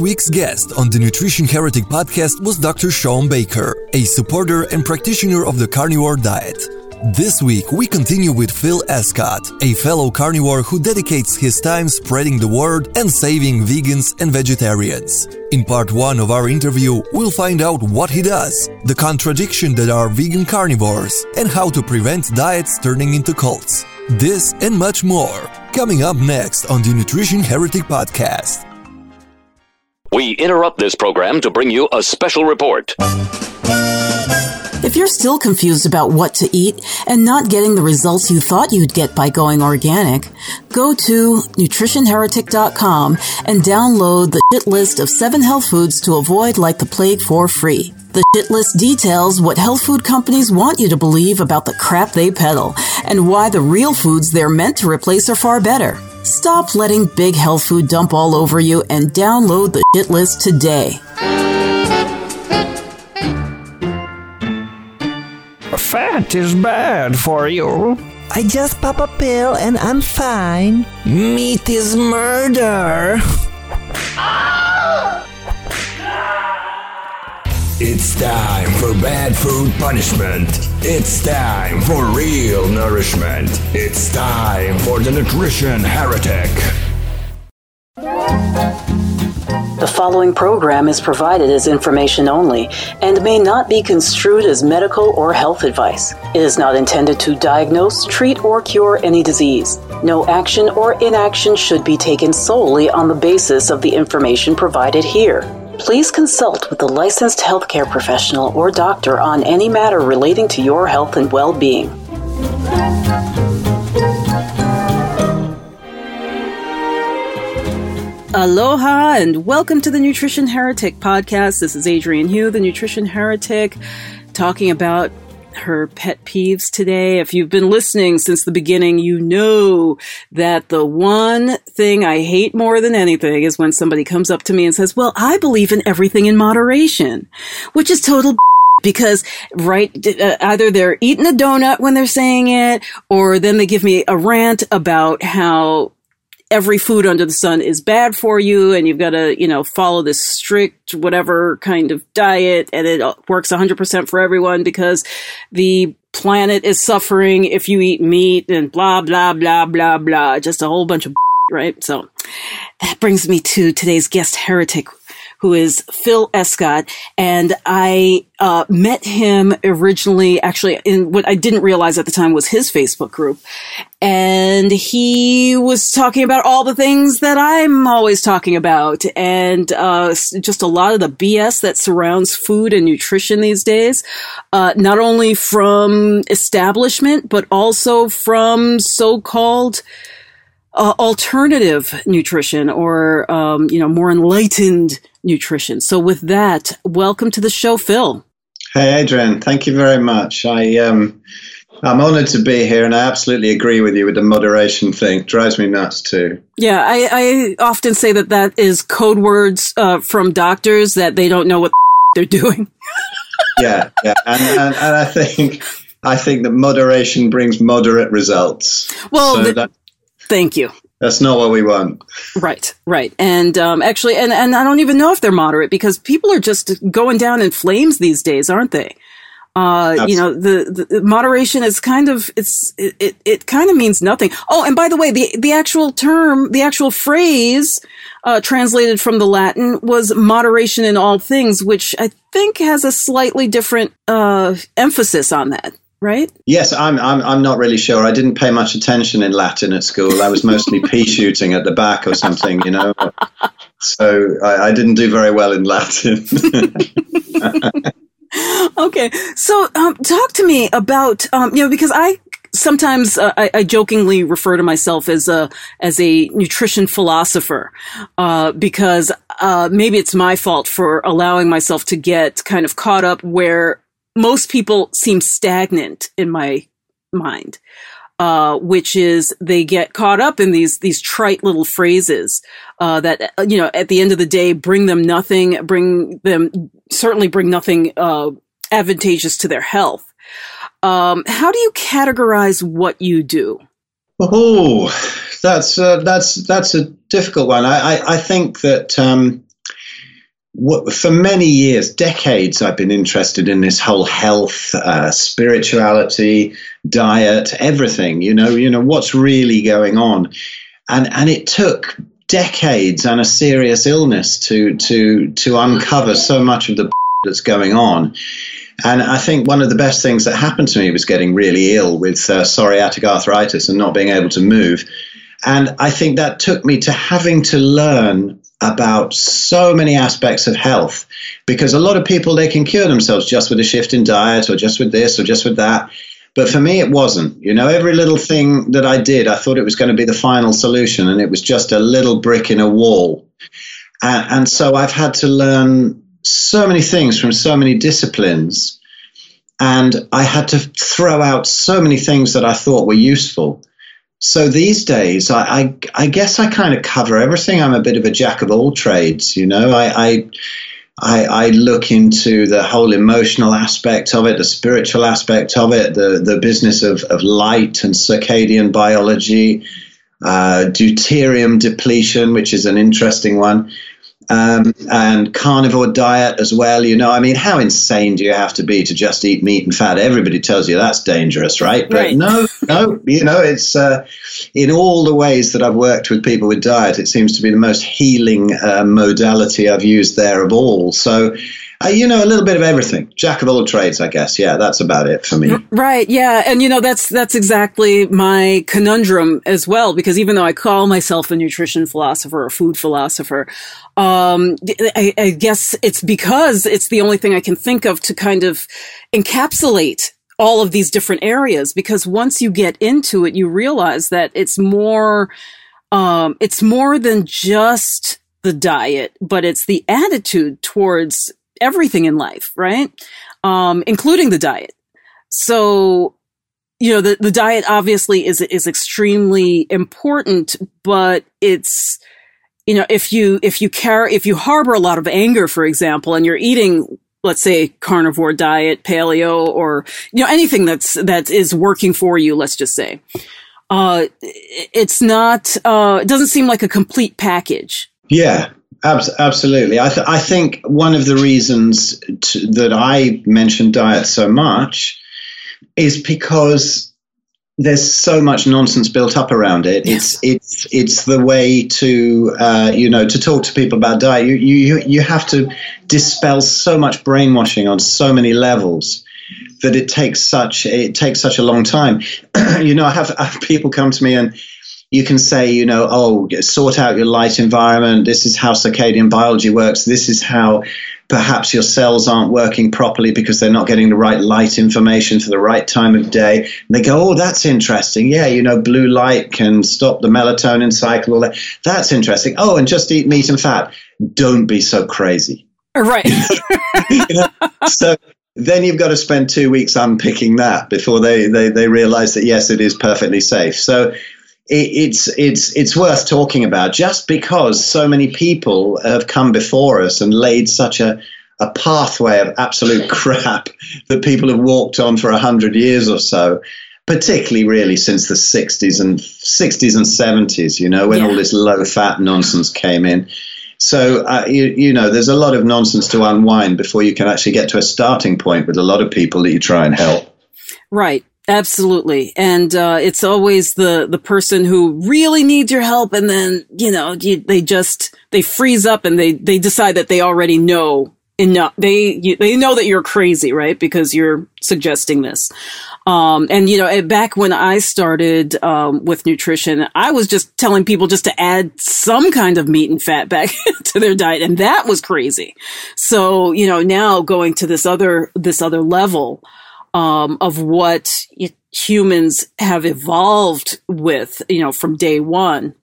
Week's guest on the Nutrition Heretic podcast was Dr. Shawn Baker, a supporter and practitioner of the carnivore diet. This week, we continue with Phil Escott, a fellow carnivore who dedicates his time spreading the word and saving vegans and vegetarians. In part one of our interview, we'll find out what he does, the contradiction that are vegan carnivores, and how to prevent diets turning into cults. This and much more, coming up next on the Nutrition Heretic Podcast. We interrupt this program to bring you a special report. If you're still confused about what to eat and not getting the results you thought you'd get by going organic, go to nutritionheretic.com and download the shit list of seven health foods to avoid like the plague for free. The shit list details what health food companies want you to believe about the crap they peddle and why the real foods they're meant to replace are far better. Stop letting big health food dump all over you and download the shit list today. Fat is bad for you. I just pop a pill and I'm fine. Meat is murder. It's time for bad food punishment. It's time for real nourishment. It's time for the nutrition heretic. The following program is provided as information only and may not be construed as medical or health advice. It is not intended to diagnose, treat, or cure any disease. No action or inaction should be taken solely on the basis of the information provided here. Please consult with a licensed healthcare professional or doctor on any matter relating to your health and well being. Aloha and welcome to the Nutrition Heretic podcast. This is Adrienne Hew, the Nutrition Heretic, talking about her pet peeves today. If you've been listening since the beginning, you know that the one thing I hate more than anything is when somebody comes up to me and says, well, I believe in everything in moderation, which is total because right uh, either they're eating a donut when they're saying it or then they give me a rant about how every food under the sun is bad for you and you've got to, you know, follow this strict whatever kind of diet and it works 100% for everyone because the planet is suffering if you eat meat and blah, blah, blah, blah, blah. Just a whole bunch of right? So that brings me to today's guest heretic, who is Phil Escott. And I uh, met him originally, actually, in what I didn't realize at the time was his Facebook group. And he was talking about all the things that I'm always talking about, and uh, just a lot of the BS that surrounds food and nutrition these days. Uh, not only from establishment, but also from so-called uh, alternative nutrition or um, you know more enlightened nutrition. So with that, welcome to the show, Phil. Hey, Adrian. Thank you very much. I um, I'm honoured to be here, and I absolutely agree with you with the moderation thing. Drives me nuts too. Yeah, I, I often say that that is code words uh, from doctors that they don't know what they're doing. yeah, yeah, and, and, and I think I think that moderation brings moderate results. Well, so the, that, thank you. That's not what we want. Right, right. And um, actually, and, and I don't even know if they're moderate because people are just going down in flames these days, aren't they? Uh, you know, the, the, moderation is kind of, it's, it, it, it, kind of means nothing. Oh, and by the way, the, the actual term, the actual phrase, uh, translated from the Latin was moderation in all things, which I think has a slightly different, uh, emphasis on that right? Yes, I'm, I'm. I'm not really sure. I didn't pay much attention in Latin at school. I was mostly pea shooting at the back or something, you know. So I, I didn't do very well in Latin. okay, so um, talk to me about um, you know because I sometimes uh, I, I, jokingly refer to myself as a as a nutrition philosopher uh, because uh, maybe it's my fault for allowing myself to get kind of caught up where most people seem stagnant in my mind. Uh, which is they get caught up in these these trite little phrases uh, that you know at the end of the day bring them nothing, bring them certainly bring nothing uh, advantageous to their health. Um, how do you categorize what you do? Oh, that's uh, that's that's a difficult one. I I, I think that um, for many years, decades, I've been interested in this whole health, uh, spirituality, diet, everything. You know, you know what's really going on, and and it took decades and a serious illness to to to uncover so much of the that's going on. And I think one of the best things that happened to me was getting really ill with uh, psoriatic arthritis and not being able to move. And I think that took me to having to learn about so many aspects of health because a lot of people they can cure themselves just with a shift in diet or just with this or just with that. But for me it wasn't. You know every little thing that i did i thought it was going to be the final solution and it was just a little brick in a wall. And, and so i've had to learn so many things from so many disciplines and i had to throw out so many things that i thought were useful so these days, I, I, I guess I kind of cover everything. I'm a bit of a jack of all trades, you know. I, I, I, I look into the whole emotional aspect of it, the spiritual aspect of it, the the business of, of light and circadian biology, uh, deuterium depletion, which is an interesting one um, and carnivore diet as well. You know, I mean, how insane do you have to be to just eat meat and fat? Everybody tells you that's dangerous, right? But Right. no, no, you know, it's uh, in all the ways that I've worked with people with diet, it seems to be the most healing uh, modality I've used there of all. So. You know, a little bit of everything. Jack of all trades, I guess. Yeah, that's about it for me. Right. Yeah. And you know, that's, that's exactly my conundrum as well, because even though I call myself a nutrition philosopher or food philosopher, um, I, I guess it's because it's the only thing I can think of to kind of encapsulate all of these different areas. Because once you get into it, you realize that it's more, um, it's more than just the diet, but it's the attitude towards everything in life, right? Um, including the diet. So, you know, the, the diet obviously is, is extremely important, but it's, you know, if you, if you carry, if you harbor a lot of anger, for example, and you're eating, let's say carnivore diet, paleo, or, you know, anything that's, that is working for you, let's just say, uh, it's not, uh, it doesn't seem like a complete package. Yeah, absolutely. I, th- I think one of the reasons t- that I mention diet so much is because there's so much nonsense built up around it. It's it's it's the way to uh, you know to talk to people about diet. You you you have to dispel so much brainwashing on so many levels that it takes such it takes such a long time. you know, I have, I have people come to me and you can say, you know, oh, sort out your light environment. This is how circadian biology works. This is how perhaps your cells aren't working properly because they're not getting the right light information for the right time of day. And they go, oh, that's interesting. Yeah, you know, blue light can stop the melatonin cycle. All that. That's interesting. Oh, and just eat meat and fat. Don't be so crazy. Uh, right. You know? so then you've got to spend two weeks unpicking that before they, they, they realize that yes, it is perfectly safe. So it's it's it's worth talking about just because so many people have come before us and laid such a a pathway of absolute crap that people have walked on for a hundred years or so. Particularly, really, since the '60s and '60s and '70s, you know, when Yeah. all this low-fat nonsense came in. So, uh, you, you know, there's a lot of nonsense to unwind before you can actually get to a starting point with a lot of people that you try and help. Right. Absolutely. And, uh, it's always the, the person who really needs your help. And then, you know, you, they just, they freeze up and they, they decide that they already know enough. They, you, they know that you're crazy, right? Because you're suggesting this. Um, and you know, eh, back when I started, um, with nutrition, I was just telling people just to add some kind of meat and fat back to their diet. And that was crazy. So, you know, now going to this other, this other level, um, of what humans have evolved with, you know, from day one,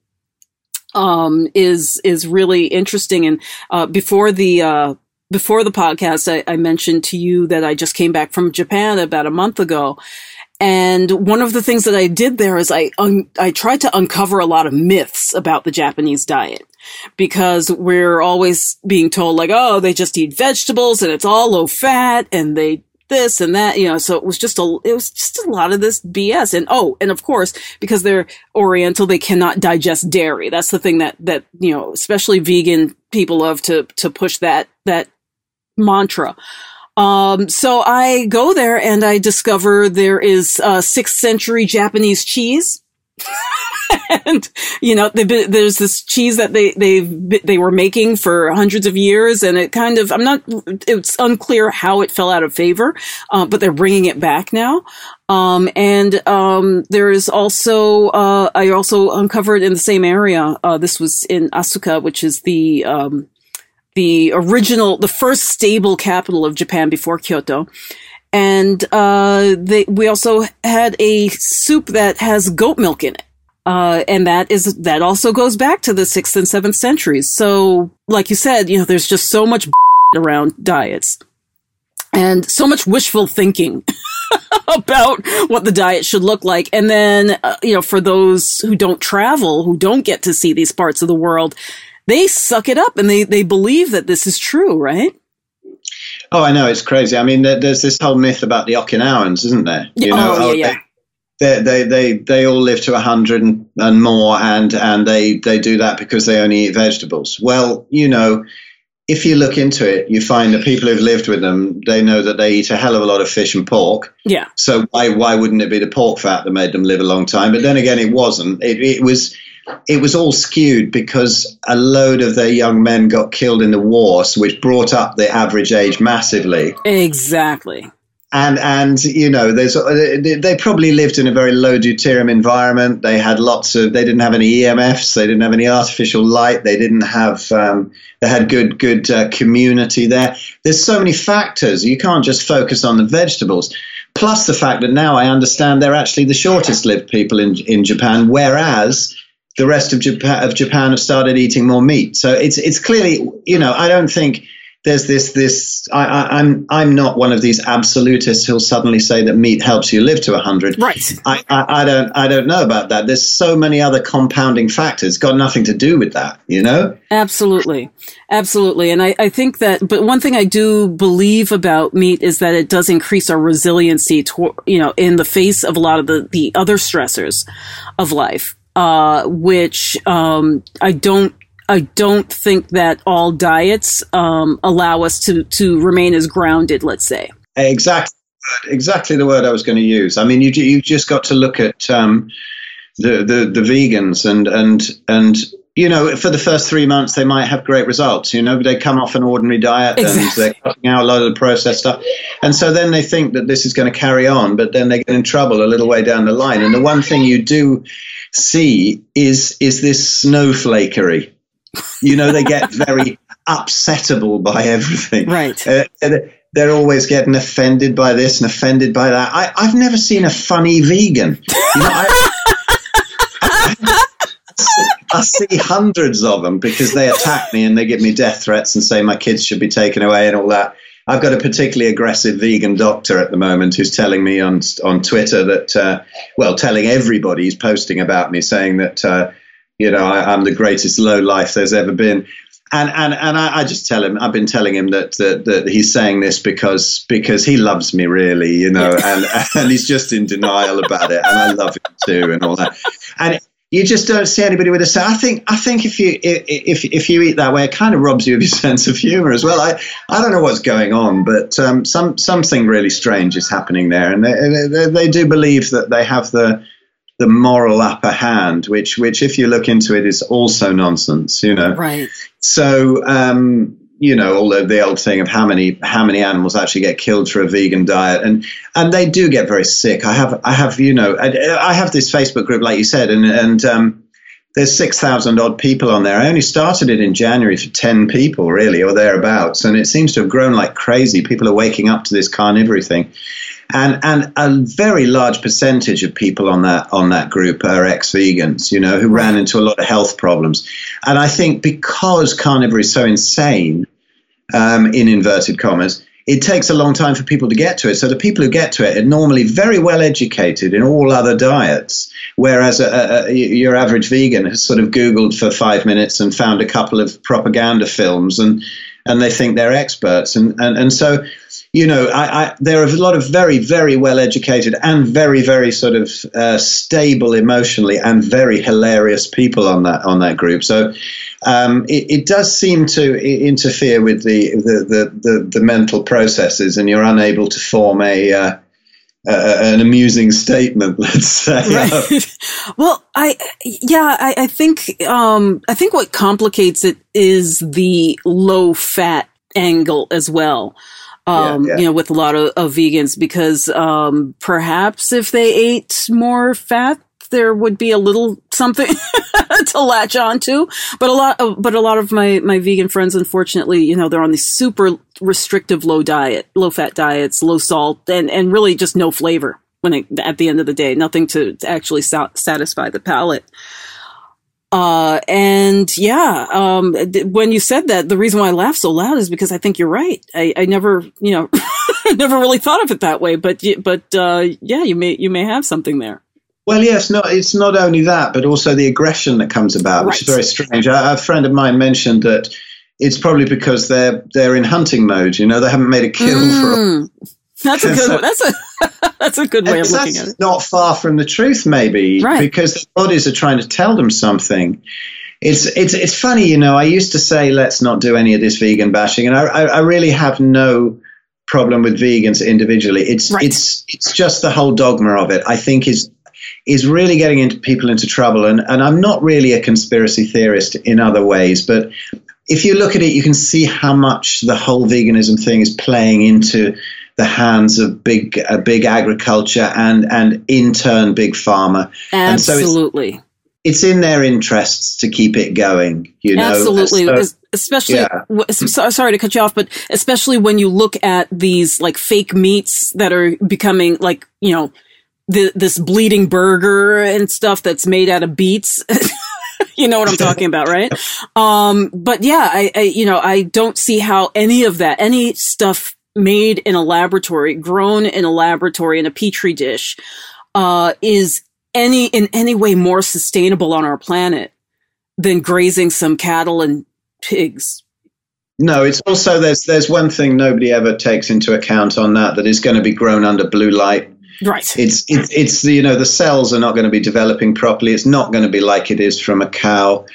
um, is is really interesting. And uh, before the uh, before the podcast, I, I mentioned to you that I just came back from Japan about a month ago. And one of the things that I did there is I un- I tried to uncover a lot of myths about the Japanese diet because we're always being told like, oh, they just eat vegetables and it's all low fat and they this and that, you know, so it was just a, it was just a lot of this BS. And oh, and of course, because they're Oriental, they cannot digest dairy. That's the thing that, that, you know, especially vegan people love to to push that that mantra. Um, so I go there and I discover there is uh, sixth century Japanese cheese. and you know there's this cheese that they they they were making for hundreds of years and it kind of i'm not it's unclear how it fell out of favor uh, but they're bringing it back now. Um, and um, there is also uh, i also uncovered in the same area uh, this was in asuka which is the um, the original the first stable capital of japan before kyoto and uh, they, we also had a soup that has goat milk in it uh, and that is that also goes back to the sixth and seventh centuries. So, like you said, you know, there's just so much around diets and so much wishful thinking about what the diet should look like. And then, uh, you know, for those who don't travel, who don't get to see these parts of the world, they suck it up and they they believe that this is true, right? Oh, I know it's crazy. I mean, there's this whole myth about the Okinawans, isn't there? You know, oh, yeah, oh, yeah they, they, they, they all live to 100 and, and more, and, and they, they do that because they only eat vegetables. Well, you know, if you look into it, you find that people who've lived with them, they know that they eat a hell of a lot of fish and pork. Yeah. So why why wouldn't it be the pork fat that made them live a long time? But then again, it wasn't. It, it was it was all skewed because a load of their young men got killed in the war, which brought up the average age massively. Exactly. And and you know there's they probably lived in a very low deuterium environment. They had lots of they didn't have any emfs they didn't have any artificial light they didn't have um, they had good good uh, community there. There's so many factors you can't just focus on the vegetables. Plus the fact that now i understand they're actually the shortest lived people in in japan whereas the rest of japan of japan have started eating more meat so it's it's clearly you know i don't think there's this this I, I, am I'm, I'm not one of these absolutists who'll suddenly say that meat helps you live to hundred. Right. I, I, I don't I don't know about that. There's so many other compounding factors. Got nothing to do with that. You know. Absolutely, absolutely. And I, I think that. But one thing I do believe about meat is that it does increase our resiliency to you know in the face of a lot of the the other stressors of life. Uh, which um, I don't I don't think that all diets um, allow us to to remain as grounded. Let's say exactly exactly the word I was going to use. I mean, you you just got to look at um, the, the the vegans and and and you know, for the first three months, they might have great results. You know, they come off an ordinary diet exactly. and they're cutting out a lot of the processed stuff. And so then they think that this is going to carry on, but then they get in trouble a little way down the line. And the one thing you do see is is this snowflakery you know, they get very upsettable by everything. Right. Uh, they're always getting offended by this and offended by that. I, have never seen a funny vegan. You know, I, I, see hundreds of them because they attack me and they give me death threats and say my kids should be taken away and all that. I've got a particularly aggressive vegan doctor at the moment who's telling me on on Twitter that, uh, well, telling everybody he's posting about me, saying that uh, you know, I, am the greatest low life there's ever been. And and and I, I, just tell him, I've been telling him that, that that he's saying this because because he loves me really, you know, and and he's just in denial about it, and I love him too, and all that. And you just don't see anybody with a sense. I think I think if you if if you eat that way, it kind of robs you of your sense of humor as well. I I don't know what's going on, but um, some something really strange is happening there, and they, they, they do believe that they have the the moral upper hand, which which if you look into it is also nonsense, you know. Right. So um, you know, all the, old thing of how many how many animals actually get killed through a vegan diet, and and they do get very sick. I have I have you know I, I have this Facebook group like you said, and and um, there's six thousand odd people on there. I only started it in January for ten people really or thereabouts, and it seems to have grown like crazy. People are waking up to this carnivory thing and and a very large percentage of people on that on that group are ex-vegans, you know, who ran into a lot of health problems. And I think because carnivore is so insane, um, in inverted commas, it takes a long time for people to get to it. So the people who get to it are normally very well educated in all other diets, whereas a, a, your average vegan has sort of Googled for five minutes and found a couple of propaganda films and and they think they're experts. And and, and so you know, I, I, there are a lot of very, very well educated and very, very sort of uh, stable emotionally and very hilarious people on that on that group. So um, it, it, does seem to interfere with the the, the, the, the mental processes, and you're unable to form a uh, uh, an amusing statement, let's say. Right. well, I yeah, I, I think um, I think what complicates it is the low fat angle as well. Um, yeah, yeah. you know, with a lot of, of vegans, because um, perhaps if they ate more fat, there would be a little something to latch onto. But a lot of, but a lot of my, my vegan friends, unfortunately, you know, they're on these super restrictive low diet, low fat diets, low salt, and, and really just no flavor when it, at the end of the day, nothing to, to actually sa- satisfy the palate. Uh, and yeah, um, when you said that, the reason why I laughed so loud is because I think you're right. I, I never, you know, never really thought of it that way, but, but, uh, yeah, you may, you may have something there. Well, yes, no, it's not only that, but also the aggression that comes about, right. which is very strange. A, a, friend of mine mentioned that it's probably because they're they're in hunting mode. You know, they haven't made a kill mm. for. That's a good. that's a that's a good way of looking at it. Not far from the truth, maybe, right. because their bodies are trying to tell them something. It's it's it's funny, you know. I used to say, let's not do any of this vegan bashing, and I I, I really have no problem with vegans individually. It's right. it's it's just the whole dogma of it. I think is is really getting into people into trouble. And, and I'm not really a conspiracy theorist in other ways, but if you look at it, you can see how much the whole veganism thing is playing into the hands of big uh, big agriculture and and in turn big pharma. Absolutely. So it's, it's, in their interests to keep it going, you know. Absolutely, so, especially. Yeah. sorry to cut you off, but especially when you look at these like fake meats that are becoming like you know the, this bleeding burger and stuff that's made out of beets. you know what I'm talking about, right? Um, but yeah, I, I, you know, I don't see how any of that, any stuff made in a laboratory, grown in a laboratory in a petri dish, uh, is any, in any way more sustainable on our planet than grazing some cattle and pigs. No, it's also there's there's one thing nobody ever takes into account on that that is going to be grown under blue light Right. It's it's it's the you know the cells are not going to be developing properly. It's not going to be like it is from a cow.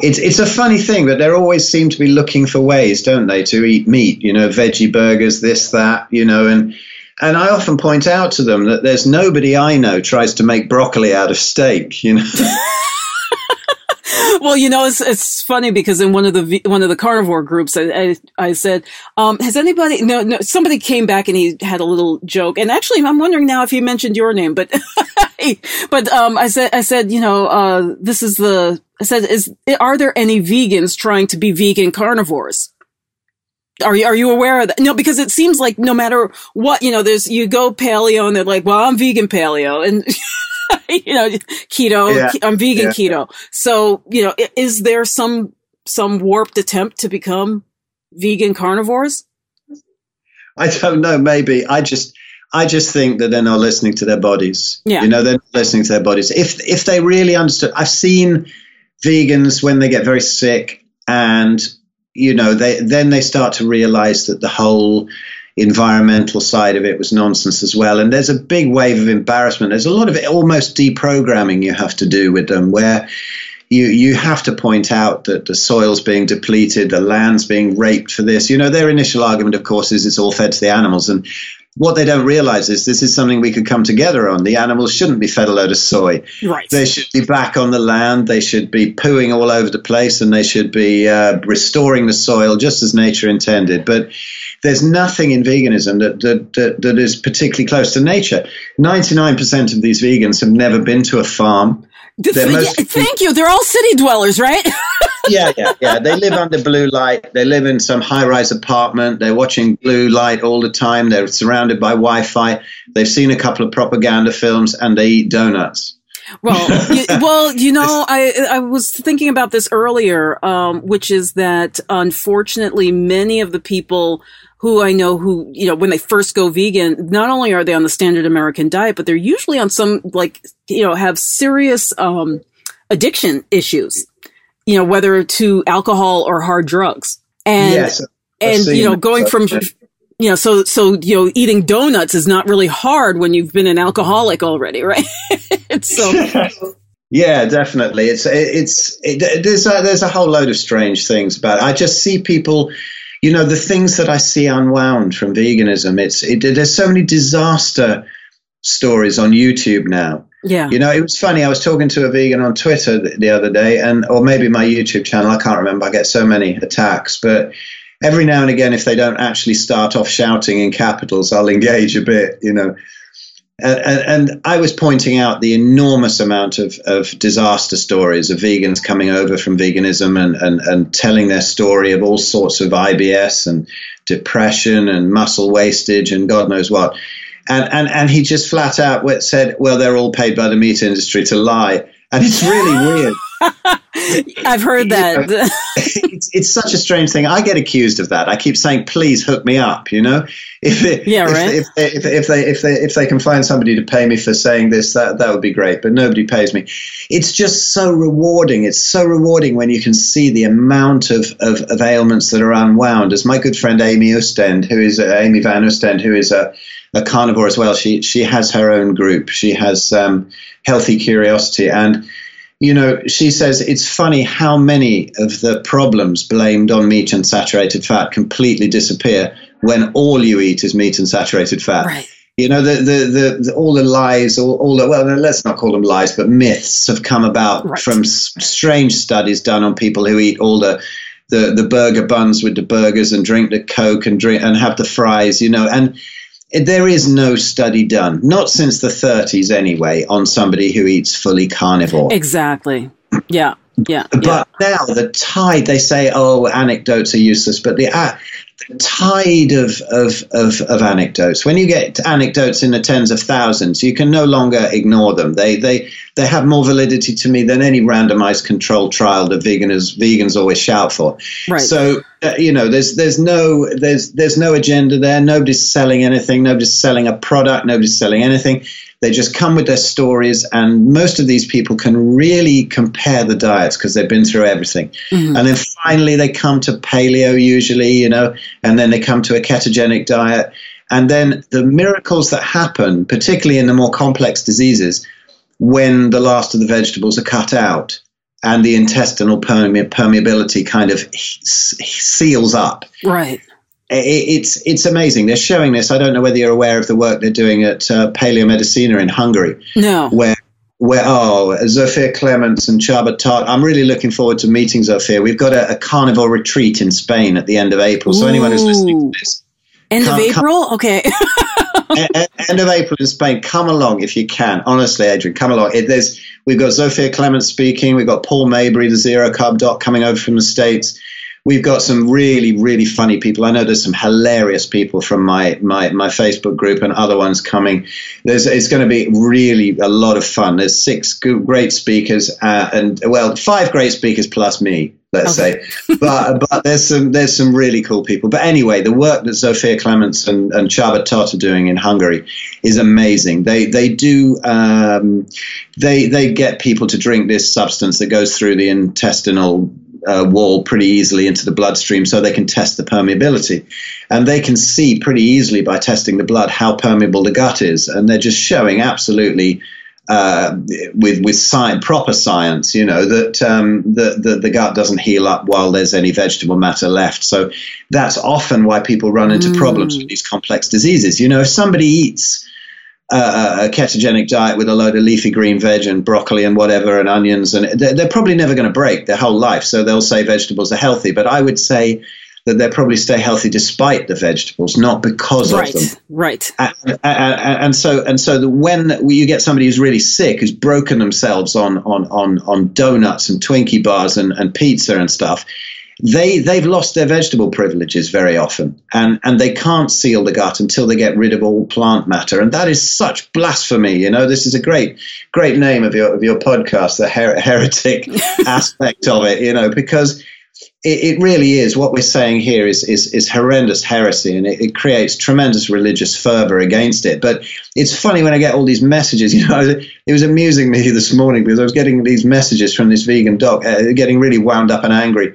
It's it's a funny thing that they always seem to be looking for ways, don't they, to eat meat? You know, veggie burgers, this that, you know, and and I often point out to them that there's nobody I know tries to make broccoli out of steak. You know. well, you know, it's, it's funny because in one of the one of the carnivore groups, I I, I said, um, "Has anybody?" No, no. Somebody came back and he had a little joke, and actually, I'm wondering now if he mentioned your name, but but um, I said I said, you know, uh, this is the I said, is are there any vegans trying to be vegan carnivores? Are you, are you aware of that? No, because it seems like no matter what, you know, there's, you go paleo and they're like, well, I'm vegan paleo. And you know, keto. Yeah. I'm vegan yeah. keto. So, you know, is there some some warped attempt to become vegan carnivores? I don't know. Maybe I just I just think that they're not listening to their bodies. Yeah. You know, they're not listening to their bodies. If if they really understood, I've seen vegans when they get very sick and you know they then they start to realize that the whole environmental side of it was nonsense as well. And there's a big wave of embarrassment. There's a lot of it, almost deprogramming you have to do with them, where you you have to point out that the soil's being depleted, the land's being raped for this. You know, their initial argument, of course, is it's all fed to the animals, and what they don't realize is this is something we could come together on. The animals shouldn't be fed a load of soy. Right. They should be back on the land. They should be pooing all over the place, and they should be uh, restoring the soil just as nature intended. But there's nothing in veganism that, that, that, that is particularly close to nature. 99% of these vegans have never been to a farm. Mostly, thank you. They're all city dwellers, right? yeah, yeah, yeah. They live under blue light. They live in some high rise apartment. They're watching blue light all the time. They're surrounded by Wi Fi. They've seen a couple of propaganda films and they eat donuts. Well, you, well, you know, I I was thinking about this earlier, um, which is that unfortunately, many of the people who I know who, you know, when they first go vegan, not only are they on the standard American diet, but they're usually on some, like, you know, have serious, um, addiction issues, you know, whether to alcohol or hard drugs. And, yes, and, you know, going from, you know, so, so, you know, eating donuts is not really hard when you've been an alcoholic already, right? so, Yeah, definitely. It's it's it, there's a, there's a whole load of strange things about it. I just see people, you know, the things that I see unwound from veganism. It's it, there's so many disaster stories on YouTube now. Yeah. You know, it was funny. I was talking to a vegan on Twitter the, the other day, and or maybe my YouTube channel. I can't remember. I get so many attacks, but every now and again, if they don't actually start off shouting in capitals, I'll engage a bit. You know. And, and, and I was pointing out the enormous amount of, of disaster stories of vegans coming over from veganism and, and, and telling their story of all sorts of IBS and depression and muscle wastage and God knows what. And, and, and he just flat out said, well, they're all paid by the meat industry to lie. And it's really weird. I've heard that. it's, it's such a strange thing. I get accused of that. I keep saying, "Please hook me up." You know, if it, yeah, if, right. If, if, if, they if they if they can find somebody to pay me for saying this, that that would be great. But nobody pays me. It's just so rewarding. It's so rewarding when you can see the amount of of, of ailments that are unwound. As my good friend Amy Ostend, who is uh, Amy Van Ostend, who is a a carnivore as well. She she has her own group. She has um, Healthy Curiosity and you know, she says it's funny how many of the problems blamed on meat and saturated fat completely disappear when all you eat is meat and saturated fat. Right. You know, the, the, the, the all the lies, all, all the, well, let's not call them lies, but myths have come about Right. from s- strange studies done on people who eat all the, the, the burger buns with the burgers and drink the Coke and drink and have the fries, you know, and there is no study done, not since the 30s anyway, on somebody who eats fully carnivore. Exactly. Yeah. Yeah. yeah. But now the tide, they say, oh, anecdotes are useless, but the, uh, the tide of, of, of, of anecdotes, when you get anecdotes in the tens of thousands, you can no longer ignore them. They, they, they have more validity to me than any randomized controlled trial that vegans, vegans always shout for. Right. So, uh, you know, there's, there's, no, there's, there's no agenda there. Nobody's selling anything. Nobody's selling a product. Nobody's selling anything. They just come with their stories, and most of these people can really compare the diets because they've been through everything. And then finally, they come to paleo, usually, you know, and then they come to a ketogenic diet. And then the miracles that happen, particularly in the more complex diseases, when the last of the vegetables are cut out and the intestinal perme- permeability kind of seals up right. it's it's amazing. They're showing this. I don't know whether you're aware of the work they're doing at uh, Paleomedicina in Hungary, No. where where oh Zofia Clements and Csaba Tóth. I'm really looking forward to meeting Zofia. We've got a, a carnivore retreat in Spain at the end of April. So anyone who's listening to this, End of Come- come- April? Okay. end of April in Spain, come along if you can. Honestly, Adrian, come along. It, there's we've got Zofia Clements speaking. We've got Paul Mabry, the Zero Carb Doc, coming over from the states. We've got some really, really funny people. I know there's some hilarious people from my my, my Facebook group and other ones coming. There's it's going to be really a lot of fun. There's six great speakers uh, and well, five great speakers plus me. Let's say, but but there's some there's some really cool people. But anyway, the work that Zofia Clements and, and Csaba Tóth are doing in Hungary is amazing. They they do um, they they get people to drink this substance that goes through the intestinal uh, wall pretty easily into the bloodstream, so they can test the permeability, and they can see pretty easily by testing the blood how permeable the gut is, and they're just showing absolutely. Uh, with with science, proper science, you know that um, the, the the gut doesn't heal up while there's any vegetable matter left. So that's often why people run into problems with these complex diseases. You know, if somebody eats a ketogenic diet with a load of leafy green veg and broccoli and whatever and onions, and they're, they're probably never going to break their whole life. So they'll say vegetables are healthy, but I would say that they'll probably stay healthy despite the vegetables, not because right. of them. Right. And, and, and so and so the, when you get somebody who's really sick who's broken themselves on on on, on donuts and Twinkie bars and, and pizza and stuff they they've lost their vegetable privileges very often and and they can't seal the gut until they get rid of all plant matter and that is such blasphemy you know? This is a great great name of your of your podcast the her- heretic aspect of it you know? Because it, it really is what we're saying here is is, is horrendous heresy and it, it creates tremendous religious fervor against it. But it's funny when i get all these messages you know? It was amusing me this morning because i was getting these messages from this vegan doc uh, getting really wound up and angry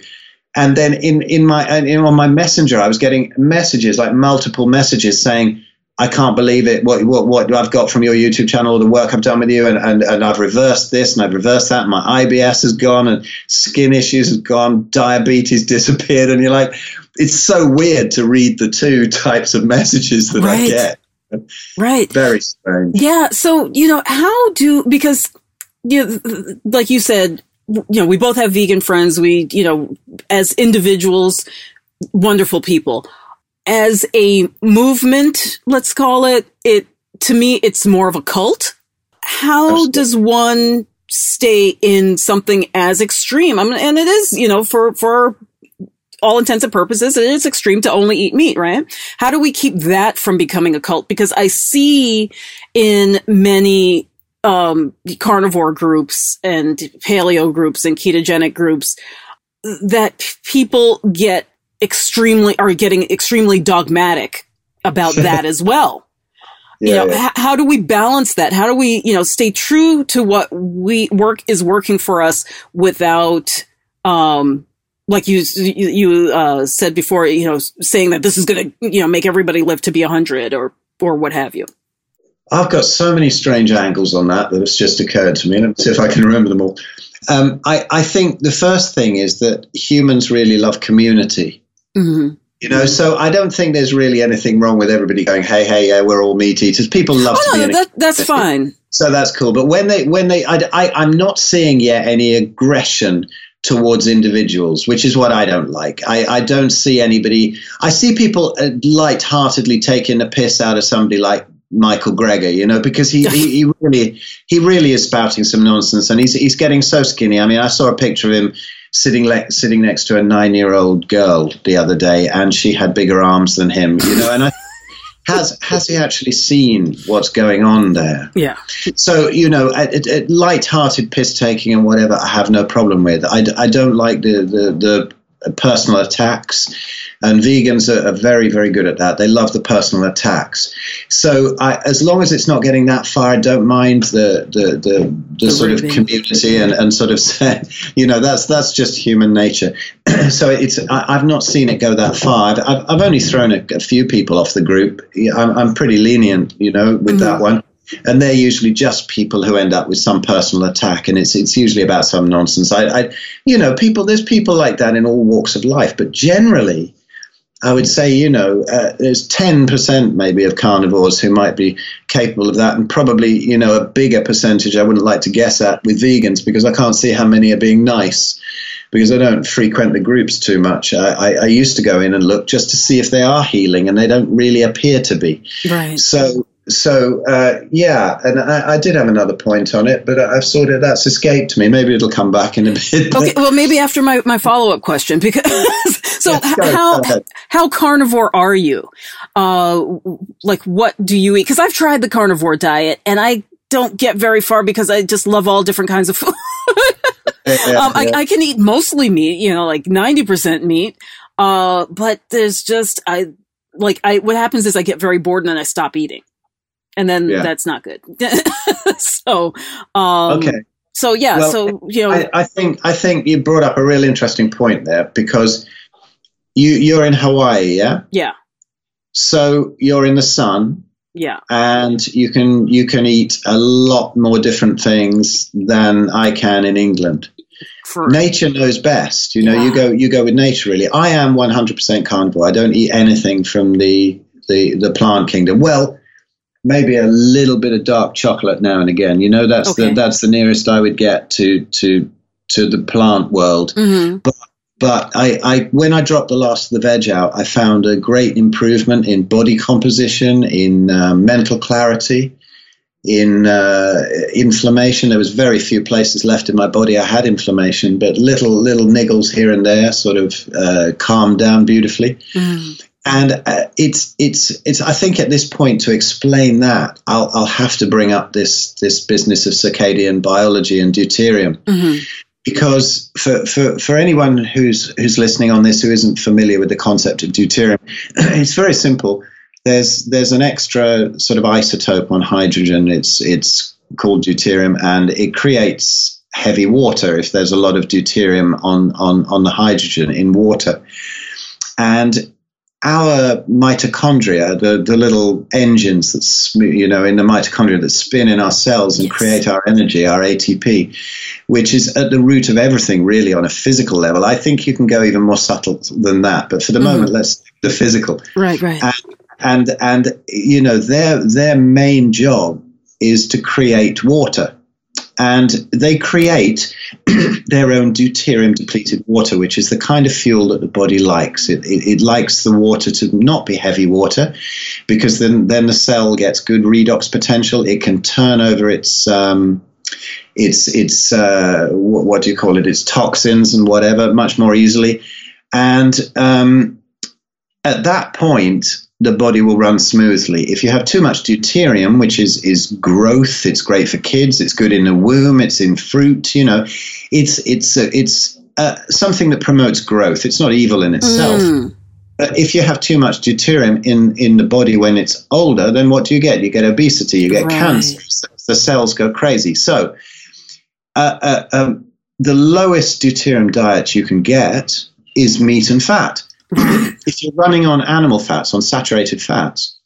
and then in in my in, on my messenger i was getting messages like multiple messages saying I can't believe it. What, what, what I've got from your YouTube channel, the work I've done with you, and, and, and I've reversed this and I've reversed that. And my IBS has gone, and skin issues have gone, diabetes disappeared. And you're like, it's so weird to read the two types of messages that Right. I get. Right. Very strange. Yeah. So, you know, how do, because, you know, like you said, you know, we both have vegan friends. We, you know, as individuals, wonderful people. As a movement, let's call it, it, to me, it's more of a cult. How Absolutely. does one stay in something as extreme? I mean, and it is, you know, for, for all intents and purposes, it is extreme to only eat meat, right? How do we keep that from becoming a cult? Because I see in many um, carnivore groups and paleo groups and ketogenic groups that people get extremely are getting extremely dogmatic about that as well. you Yeah, know, yeah. h- how do we balance that? How do we, you know, stay true to what we work is working for us without, um, like you, you, you uh, said before, you know, saying that this is going to, you know, make everybody live to be a hundred or, or what have you. I've got so many strange angles on that that has just occurred to me. Let me see if I can remember them all. Um, I, I think the first thing is that humans really love community. hmm You know, so I don't think there's really anything wrong with everybody going, "Hey, hey, yeah, we're all meat eaters." People love to Oh, be no, in a that, that's fine. so that's cool. But when they, when they, I, I, I'm not seeing yet any aggression towards individuals, which is what I don't like. I, I don't see anybody. I see people uh, lightheartedly taking a piss out of somebody like Michael Greger, you know, because he, he, he really, he really is spouting some nonsense, and he's he's getting so skinny. I mean, I saw a picture of him sitting le- sitting next to a nine year old girl the other day, and she had bigger arms than him, you know, and I. Has has he actually seen what's going on there? Yeah. So you know, light-hearted piss taking and whatever, I have no problem with. I, I don't like the, the the personal attacks, and vegans are, are very very good at that. They love the personal attacks. So I, as long as it's not getting that far, I don't mind the the the, the, The sort of community and, and sort of you know that's that's just human nature. so it's I, I've not seen it go that far. I've I've, I've only thrown a, a few people off the group. I'm I'm pretty lenient, you know, with that mm-hmm. one and they're usually just people who end up with some personal attack, and it's it's usually about some nonsense. I, I you know, people there's people like that in all walks of life, but generally, I would say you know uh, there's ten percent maybe of carnivores who might be capable of that, and probably you know a bigger percentage I wouldn't like to guess at with vegans because I can't see how many are being nice. Because I don't frequent the groups too much. I, I, I used to go in and look just to see if they are healing, and they don't really appear to be. Right. So, so uh, yeah, and I, I did have another point on it, but I've sort of that's escaped me. Maybe it'll come back in a bit. Okay, well, maybe after my, my follow up question, because so Yes, go how go how carnivore are you? Uh, like what do you eat? Because I've tried the carnivore diet and I don't get very far because I just love all different kinds of food. Yeah, um, I, yeah. I can eat mostly meat, you know, like ninety percent meat. Uh, but there's just I like I what happens is I get very bored and then I stop eating, and then Yeah. that's not good. so um, okay. so yeah, Well, so you know, I, I think I think you brought up a real interesting point there because you you're in Hawaii, yeah. yeah, So you're in the sun, yeah, and you can you can eat a lot more different things than I can in England. for nature knows best. You know, you go you go with nature. Really, I am 100% carnivore. I don't eat anything from the the the plant kingdom. Well, maybe a little bit of dark chocolate now and again. You know, that's Okay. the that's the nearest I would get to to to the plant world. hmm But I, I when I dropped the last of the veg out, I found a great improvement in body composition, in uh, mental clarity, in uh, inflammation. There was very few places left in my body I had inflammation, but little little niggles here and there sort of uh, calmed down beautifully. And uh, it's it's it's. I think at this point to explain that, I'll I'll have to bring up this this business of circadian biology and deuterium hmm because for, for, for anyone who's who's listening on this who isn't familiar with the concept of deuterium, it's very simple. There's there's an extra sort of isotope on hydrogen. It's it's called deuterium, and it creates heavy water if there's a lot of deuterium on on on the hydrogen in water. And our mitochondria, the, the little engines that you know in the mitochondria that spin in our cells and yes. create our energy, our ATP, which is at the root of everything really on a physical level. I think you can go even more subtle than that, but for the mm. moment, let's the physical. Right, right. And, and and you know their their main job is to create water and they create their own deuterium depleted water, which is the kind of fuel that the body likes. It, it, it, likes the water to not be heavy water because then, then the cell gets good redox potential. It can turn over its. Um, its its uh, what, do you call it? Its toxins and whatever much more easily, and um, at that point, the body will run smoothly. If you have too much deuterium, which is is growth, it's great for kids. It's good in the womb. It's in fruit. You know, it's it's uh, it's uh, something that promotes growth. It's not evil in itself. Mm. But if you have too much deuterium in in the body when it's older, then what do you get? You get obesity. You get right. cancer. The cells go crazy. So, uh, uh um, the lowest deuterium diet you can get is meat and fat if you're running on animal fats, on saturated fats,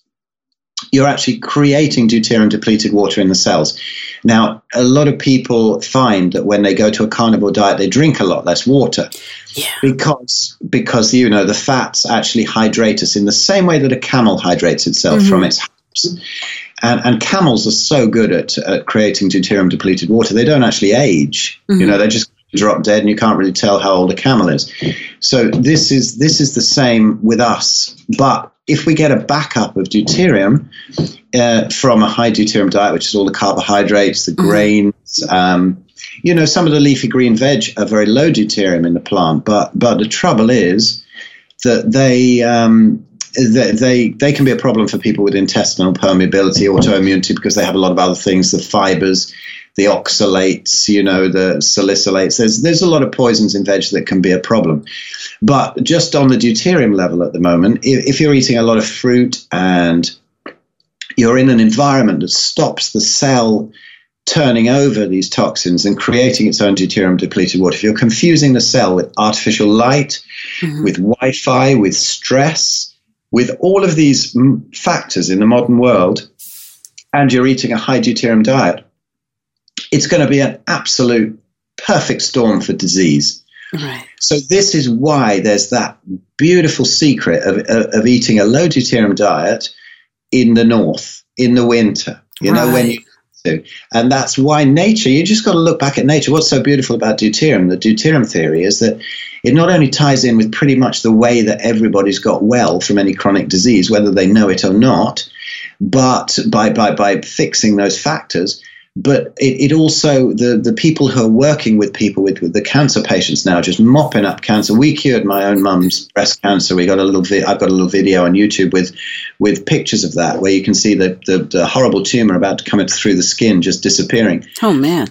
you're actually creating deuterium depleted water in the cells. Now, a lot of people find that when they go to a carnivore diet, they drink a lot less water yeah. because because you know the fats actually hydrate us in the same way that a camel hydrates itself mm-hmm. from its hops. And, and, camels are so good at, at creating deuterium depleted water, they don't actually age. Mm-hmm. You know, they just drop dead and you can't really tell how old a camel is. So this is this is the same with us. But if we get a backup of deuterium uh, from a high deuterium diet, which is all the carbohydrates, the mm-hmm. grains, um, you know, some of the leafy green veg are very low deuterium in the plant. But but the trouble is that they um, they, they, they can be a problem for people with intestinal permeability, autoimmunity, because they have a lot of other things, the fibers, the oxalates, you know, the salicylates. There's there's a lot of poisons in veg that can be a problem. But just on the deuterium level at the moment, if, if you're eating a lot of fruit and you're in an environment that stops the cell turning over these toxins and creating its own deuterium depleted water. If you're confusing the cell with artificial light, mm-hmm. with Wi Fi, with stress, with all of these factors in the modern world, and you're eating a high deuterium diet, it's going to be an absolute perfect storm for disease. Right. So this is why there's that beautiful secret of, of, of, eating a low deuterium diet in the north in the winter. You right. know when you to, and that's why nature. You just got to look back at nature. What's so beautiful about deuterium? The deuterium theory is that it not only ties in with pretty much the way that everybody's got well from any chronic disease, whether they know it or not, but by by by fixing those factors but it, it, also the the people who are working with people with, with, the cancer patients now just mopping up cancer. We cured my own mum's breast cancer. We got a little vi- I've got a little video on YouTube with with pictures of that where you can see the, the, the horrible tumor about to come through the skin just disappearing. Oh man.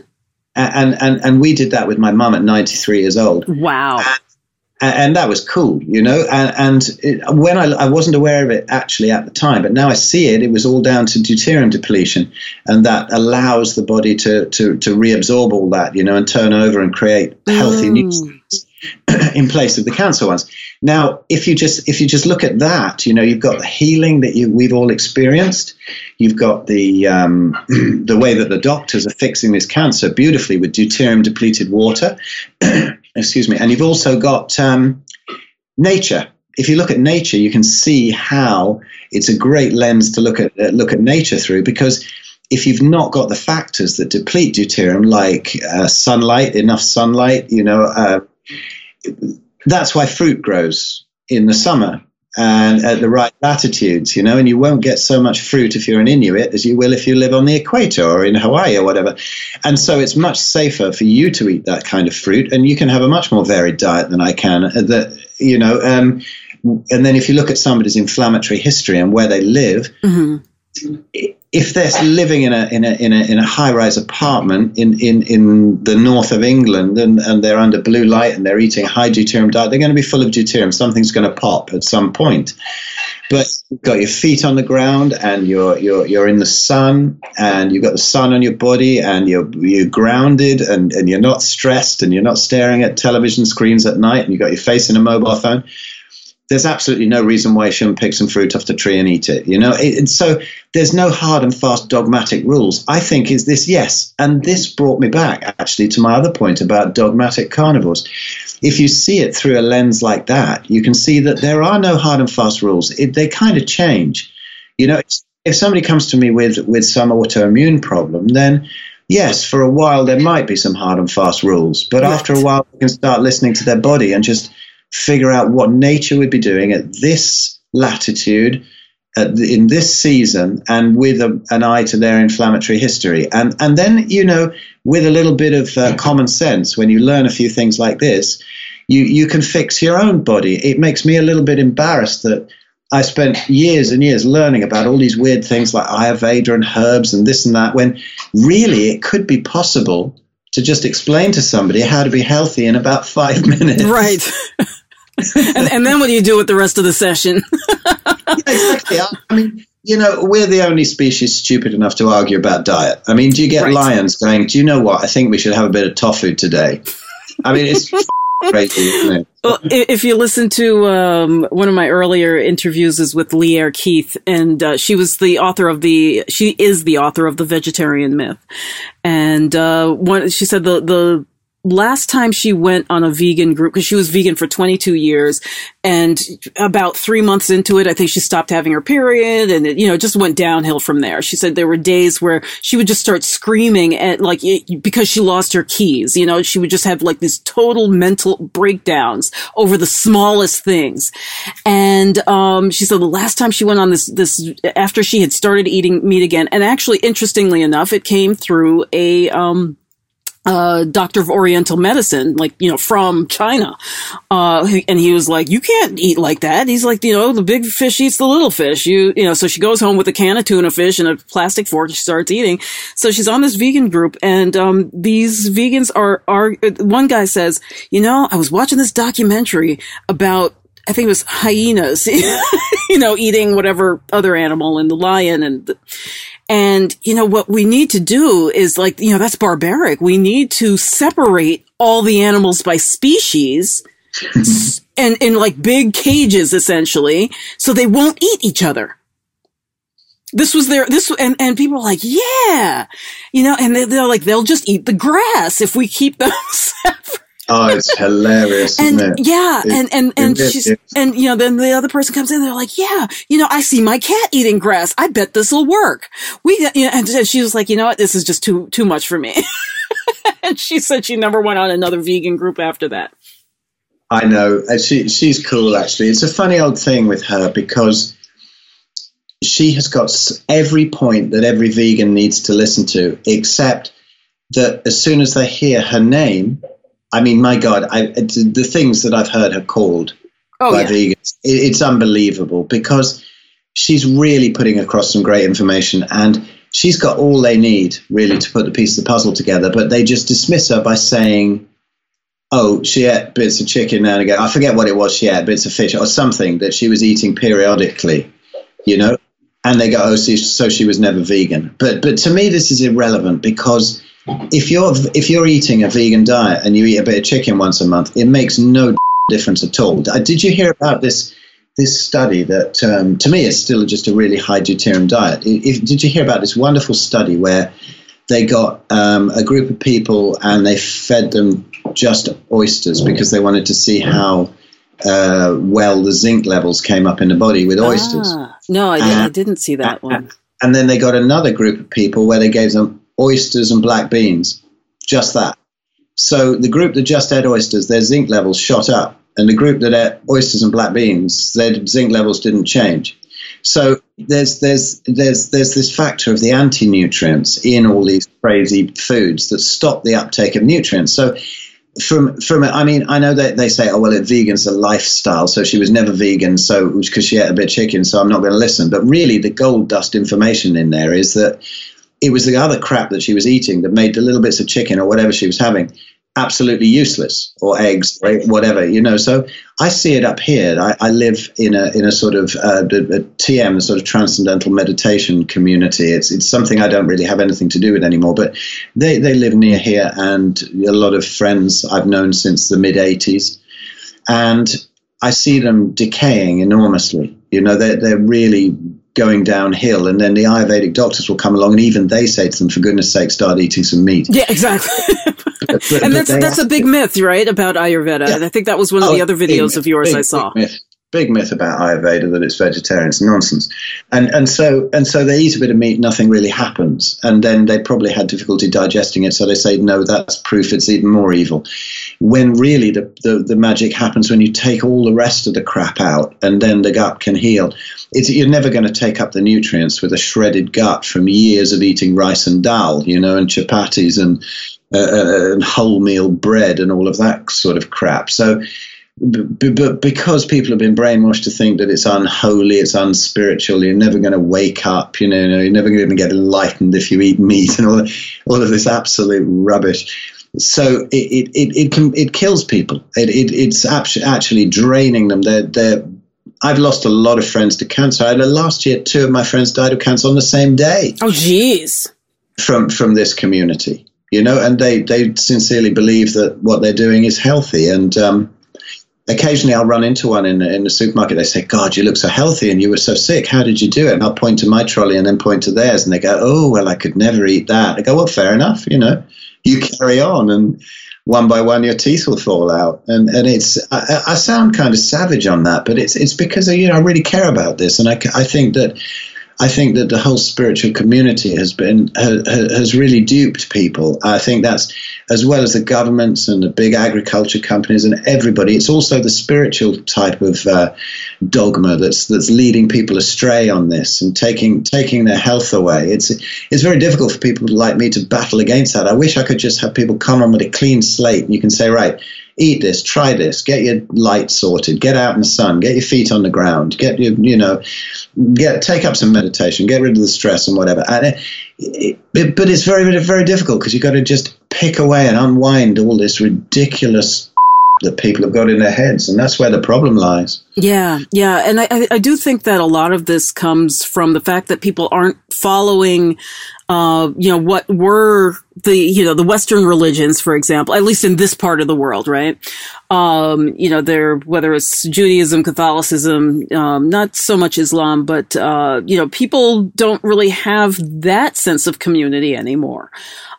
And and and we did that with my mum at 93 years old. Wow. And and that was cool, you know. And, and it, when I, I wasn't aware of it actually at the time, but now I see it, it was all down to deuterium depletion, and that allows the body to to to reabsorb all that, you know, and turn over and create healthy mm. new cells in place of the cancer ones. Now, if you just if you just look at that, you know, you've got the healing that you, we've all experienced. You've got the um, the way that the doctors are fixing this cancer beautifully with deuterium depleted water. Excuse me, and you've also got um, nature. If you look at nature, you can see how it's a great lens to look at uh, look at nature through because if you've not got the factors that deplete deuterium, like uh, sunlight, enough sunlight, you know, uh, that's why fruit grows in the summer and at the right latitudes, you know, and you won't get so much fruit if you're an Inuit as you will if you live on the equator or in Hawaii or whatever. And so it's much safer for you to eat that kind of fruit, and you can have a much more varied diet than I can. Uh, that you know, um, and then if you look at somebody's inflammatory history and where they live. Mm-hmm if they're living in a in a in a, in a high rise apartment in, in, in the north of England and, and they're under blue light and they're eating high deuterium diet, they're going to be full of deuterium. Something's going to pop at some point. But you've got your feet on the ground and you're you're you're in the sun and you've got the sun on your body and you're you're grounded and, and you're not stressed and you're not staring at television screens at night and you've got your face in a mobile phone there's absolutely no reason why you shouldn't pick some fruit off the tree and eat it. You know, it, and so there's no hard and fast dogmatic rules. I think is this yes, and this brought me back actually to my other point about dogmatic carnivores. If you see it through a lens like that, you can see that there are no hard and fast rules. It, they kind of change. You know, if somebody comes to me with with some autoimmune problem, then yes, for a while there might be some hard and fast rules, but right. after a while, you can start listening to their body and just figure out what nature would be doing at this latitude, the, in this season, and with a, an eye to their inflammatory history. And, and then, you know, with a little bit of uh, common sense, when you learn a few things like this, you, you can fix your own body. It makes me a little bit embarrassed that I spent years and years learning about all these weird things like Ayurveda and herbs and this and that, when really it could be possible to just explain to somebody how to be healthy in about five minutes. Right. and, and, then what do you do with the rest of the session? yeah, exactly. I mean, you know, we're the only species stupid enough to argue about diet. I mean, do you get right. lions going, do you know what? I think we should have a bit of tofu today. I mean, it's crazy, Well, if you listen to um, one of my earlier interviews is with Lierre Keith, and uh, she was the author of the, she is the author of the Vegetarian Myth, and uh, one, she said the the last time she went on a vegan group, because she was vegan for 22 years, and about three months into it, I think she stopped having her period, and it, you know, just went downhill from there. She said there were days where she would just start screaming at, like, because she lost her keys, you know, she would just have like these total mental breakdowns over the smallest things. And, um, she said the last time she went on this, this, after she had started eating meat again, and actually, interestingly enough, it came through a, um, uh, doctor of Oriental medicine, like, you know, from China. Uh, and he was like, you can't eat like that. He's like, you know, the big fish eats the little fish. You, you know, so she goes home with a can of tuna fish and a plastic fork and she starts eating. So she's on this vegan group and, um, these vegans are, are, one guy says, you know, I was watching this documentary about I think it was hyenas, you know, eating whatever other animal and the lion and, the, and, you know, what we need to do is like, you know, that's barbaric. We need to separate all the animals by species and in like big cages, essentially, so they won't eat each other. This was their, this, and, and people are like, yeah, you know, and they're, they're like, they'll just eat the grass if we keep them separate. Oh, it's hilarious, and yeah, it, and and and she's and you know then the other person comes in, they're like, yeah, you know, I see my cat eating grass. I bet this will work. We, you know, and she was like, you know what, this is just too too much for me. and she said she never went on another vegan group after that. I know, uh, she she's cool actually. It's a funny old thing with her because she has got every point that every vegan needs to listen to, except that as soon as they hear her name I mean, my God, I, the things that I've heard her called oh, by yeah. vegans, it, it's unbelievable because she's really putting across some great information and she's got all they need really to put the piece of the puzzle together. But they just dismiss her by saying, oh, she ate bits of chicken now and again. I forget what it was she ate, bits of fish or something that she was eating periodically, you know? And they go, oh, so she was never vegan. But, but to me, this is irrelevant because if you're if you're eating a vegan diet and you eat a bit of chicken once a month, it makes no difference at all. Uh, did you hear about this this study that um, to me is still just a really high deuterium diet? If, did you hear about this wonderful study where they got um, a group of people and they fed them just oysters because they wanted to see how uh, well the zinc levels came up in the body with oysters. Ah, no, I, I, didn't see that one. And then they got another group of people where they gave them oysters and black beans, just that. So the group that just ate oysters, their zinc levels shot up, and the group that ate oysters and black beans, their zinc levels didn't change. So there's there's there's there's this factor of the anti-nutrients in all these crazy foods that stop the uptake of nutrients. So from from I mean I know that they say oh well it vegan's a lifestyle so she was never vegan so because she ate a bit of chicken so I'm not going to listen but really the gold dust information in there is that it was the other crap that she was eating that made the little bits of chicken or whatever she was having absolutely useless or eggs or whatever you know? So i see it up here. I, I live in a in a sort of uh, a, a tm a sort of transcendental meditation community. It's it's something i don't really have anything to do with anymore but they they live near here and a lot of friends i've known since the mid 80s and I see them decaying enormously. You know, they're, they're really going downhill. And then the Ayurvedic doctors will come along and even they say to them, for goodness sake, start eating some meat. Yeah, exactly. but, and that's, that's a big myth, right, about Ayurveda. Yeah. I think that was one of oh, the other videos big, of yours big, I saw. Myth big myth about Ayurveda that it's vegetarian. It's nonsense. And and so and so they eat a bit of meat, nothing really happens. And then they probably had difficulty digesting it, so they say no, that's proof it's even more evil. When really the, the, the magic happens when you take all the rest of the crap out and then the gut can heal. It's, you're never going to take up the nutrients with a shredded gut from years of eating rice and dal, you know, and chapatis and uh, uh and wholemeal bread and all of that sort of crap. So but because people have been brainwashed to think that it's unholy, it's unspiritual, you're never going to wake up, you know, you're never going to even get enlightened if you eat meat and all, all of this absolute rubbish. So it, it, it, it, can, it kills people. It, it, it's actually draining them. They're, they're, I've lost a lot of friends to cancer. I, last year, two of my friends died of cancer on the same day. Oh, jeez. From, from this community, you know, and they, they sincerely believe that what they're doing is healthy. And, um, occasionally I'll run into one in, in the supermarket. They say, God, you look so healthy and you were so sick. How did you do it? And I'll point to my trolley and then point to theirs. And they go, Oh, well, I could never eat that. I go, Well, fair enough. You know, you carry on. And one by one, your teeth will fall out. And, and it's, I, I sound kind of savage on that, but it's, it's because, you know, I really care about this. And I, I think that I think that the whole spiritual community has been has really duped people. I think that's as well as the governments and the big agriculture companies and everybody. It's also the spiritual type of uh, dogma that's that's leading people astray on this and taking taking their health away. It's it's very difficult for people like me to battle against that. I wish I could just have people come on with a clean slate and you can say, right, eat this, try this, get your light sorted, get out in the sun, get your feet on the ground, get your, you know, get take up some meditation, get rid of the stress and whatever. And it, it, but it's very, very difficult because you've got to just pick away and unwind all this ridiculous that people have got in their heads, and that's where the problem lies. Yeah, yeah, and I, I do think that a lot of this comes from the fact that people aren't following, uh, you know, what were the you know the Western religions, for example, at least in this part of the world, right? Um, you know, there whether it's Judaism, Catholicism, um, not so much Islam, but uh, you know, people don't really have that sense of community anymore.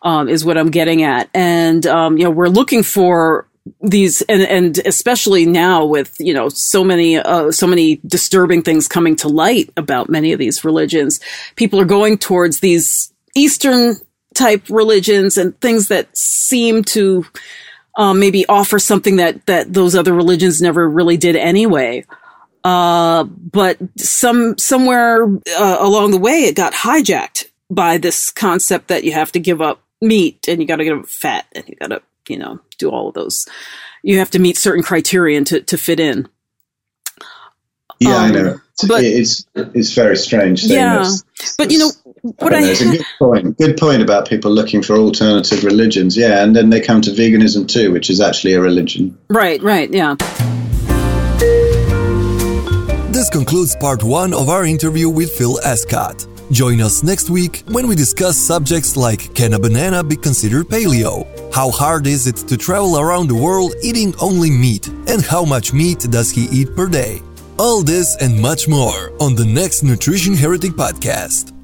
Um, is what I'm getting at, and um, you know, we're looking for these and and especially now with you know so many uh, so many disturbing things coming to light about many of these religions people are going towards these eastern type religions and things that seem to um, maybe offer something that that those other religions never really did anyway uh, but some somewhere uh, along the way it got hijacked by this concept that you have to give up meat and you got to give up fat and you got to you know, do all of those. You have to meet certain criterion to, to fit in. Yeah, um, I know. But, it's it's very strange. Yeah, but you know what I, I it's a good point. Good point about people looking for alternative religions. Yeah, and then they come to veganism too, which is actually a religion. Right. Right. Yeah. This concludes part one of our interview with Phil Escott. Join us next week when we discuss subjects like can a banana be considered paleo? How hard is it to travel around the world eating only meat? And how much meat does he eat per day? All this and much more on the next Nutrition Heretic podcast.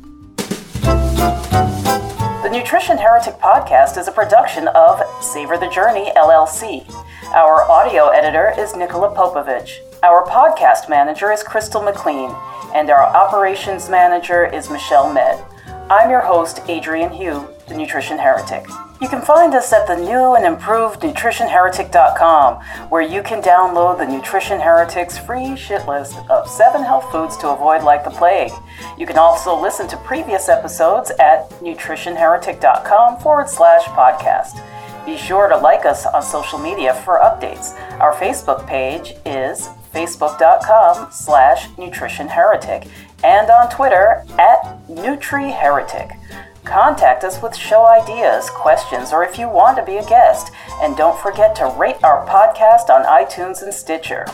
Nutrition Heretic podcast is a production of Savor the Journey LLC. Our audio editor is Nikola Popovich. Our podcast manager is Crystal McLean and our operations manager is Michelle Med. I'm your host, Adrienne Hew, the Nutrition Heretic. You can find us at the new and improved nutritionheretic.com, where you can download the Nutrition Heretic's free shit list of seven health foods to avoid like the plague. You can also listen to previous episodes at nutritionheretic.com forward slash podcast. Be sure to like us on social media for updates. Our Facebook page is facebook.com slash nutritionheretic and on Twitter at NutriHeretic. Contact us with show ideas, questions, or if you want to be a guest. And don't forget to rate our podcast on iTunes and Stitcher.